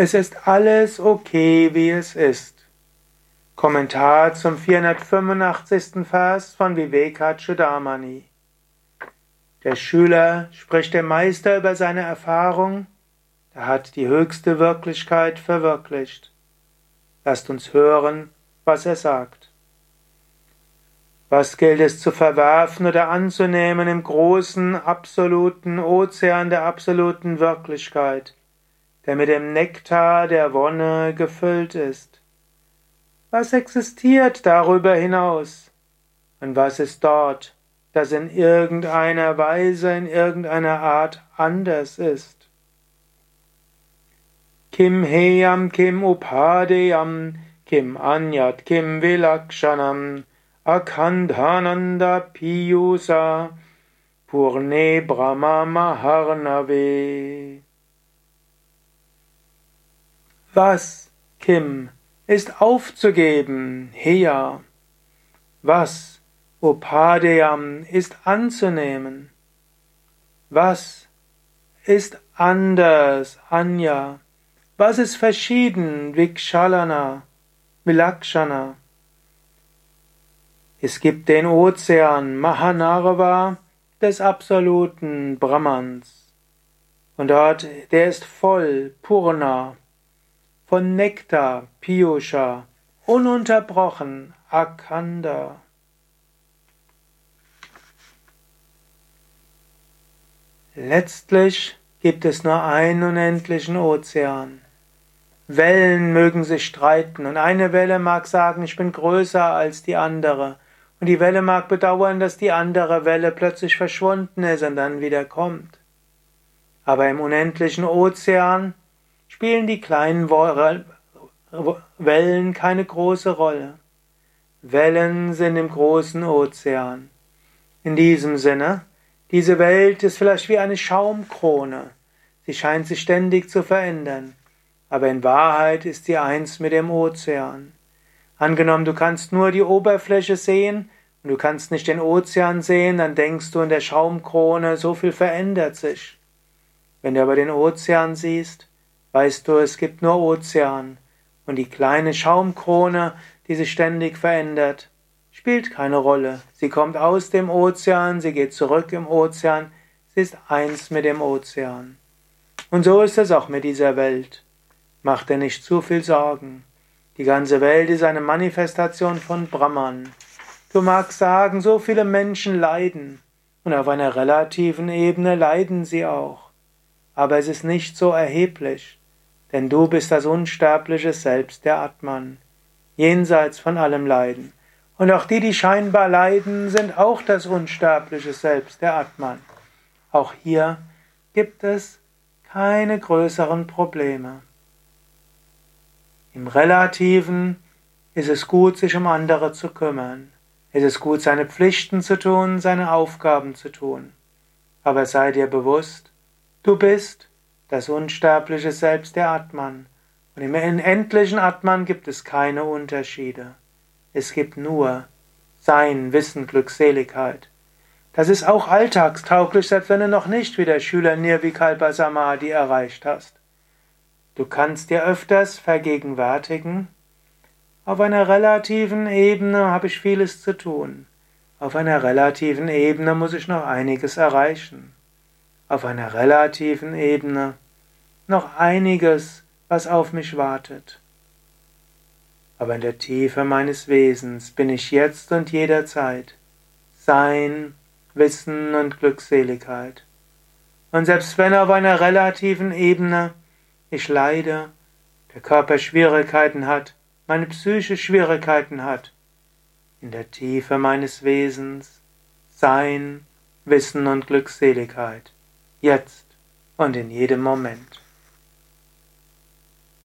Es ist alles okay, wie es ist. Kommentar zum 485. Vers von Vivekachudamani. Der Schüler spricht dem Meister über seine Erfahrung, er hat die höchste Wirklichkeit verwirklicht. Lasst uns hören, was er sagt. Was gilt es zu verwerfen oder anzunehmen im großen, absoluten Ozean der absoluten Wirklichkeit? Der mit dem Nektar der Wonne gefüllt ist. Was existiert darüber hinaus? Und was ist dort, das in irgendeiner Weise, in irgendeiner Art anders ist? Kim heyam kim upadeyam kim anyat kim vilakshanam akandhananda piyusa purne brahma maharnave was, Kim, ist aufzugeben, Heya? Was, Upadeyam, ist anzunehmen? Was ist anders, Anya? Was ist verschieden, Vikshalana, Vilakshana? Es gibt den Ozean Mahanarva des absoluten Brahmans. Und dort, der ist voll, Purna, von Nektar, Piyusha, ununterbrochen, Akanda. Letztlich gibt es nur einen unendlichen Ozean. Wellen mögen sich streiten und eine Welle mag sagen, ich bin größer als die andere. Und die Welle mag bedauern, dass die andere Welle plötzlich verschwunden ist und dann wieder kommt. Aber im unendlichen Ozean spielen die kleinen Wellen keine große Rolle. Wellen sind im großen Ozean. In diesem Sinne, diese Welt ist vielleicht wie eine Schaumkrone. Sie scheint sich ständig zu verändern. Aber in Wahrheit ist sie eins mit dem Ozean. Angenommen, du kannst nur die Oberfläche sehen und du kannst nicht den Ozean sehen, dann denkst du in der Schaumkrone, so viel verändert sich. Wenn du aber den Ozean siehst, Weißt du, es gibt nur Ozean und die kleine Schaumkrone, die sich ständig verändert, spielt keine Rolle. Sie kommt aus dem Ozean, sie geht zurück im Ozean, sie ist eins mit dem Ozean. Und so ist es auch mit dieser Welt. Mach dir nicht zu viel Sorgen. Die ganze Welt ist eine Manifestation von Brahman. Du magst sagen, so viele Menschen leiden, und auf einer relativen Ebene leiden sie auch. Aber es ist nicht so erheblich denn du bist das unsterbliche Selbst der Atman, jenseits von allem Leiden. Und auch die, die scheinbar leiden, sind auch das unsterbliche Selbst der Atman. Auch hier gibt es keine größeren Probleme. Im Relativen ist es gut, sich um andere zu kümmern. Es ist gut, seine Pflichten zu tun, seine Aufgaben zu tun. Aber sei dir bewusst, du bist das unsterbliche Selbst der Atman. Und im endlichen Atman gibt es keine Unterschiede. Es gibt nur Sein, Wissen, Glückseligkeit. Das ist auch alltagstauglich, selbst wenn du noch nicht wie der Schüler Nirvikalpa Samadhi erreicht hast. Du kannst dir öfters vergegenwärtigen, auf einer relativen Ebene habe ich vieles zu tun. Auf einer relativen Ebene muss ich noch einiges erreichen auf einer relativen Ebene noch einiges, was auf mich wartet. Aber in der Tiefe meines Wesens bin ich jetzt und jederzeit Sein, Wissen und Glückseligkeit. Und selbst wenn auf einer relativen Ebene ich leide, der Körper Schwierigkeiten hat, meine Psyche Schwierigkeiten hat, in der Tiefe meines Wesens Sein, Wissen und Glückseligkeit jetzt und in jedem Moment.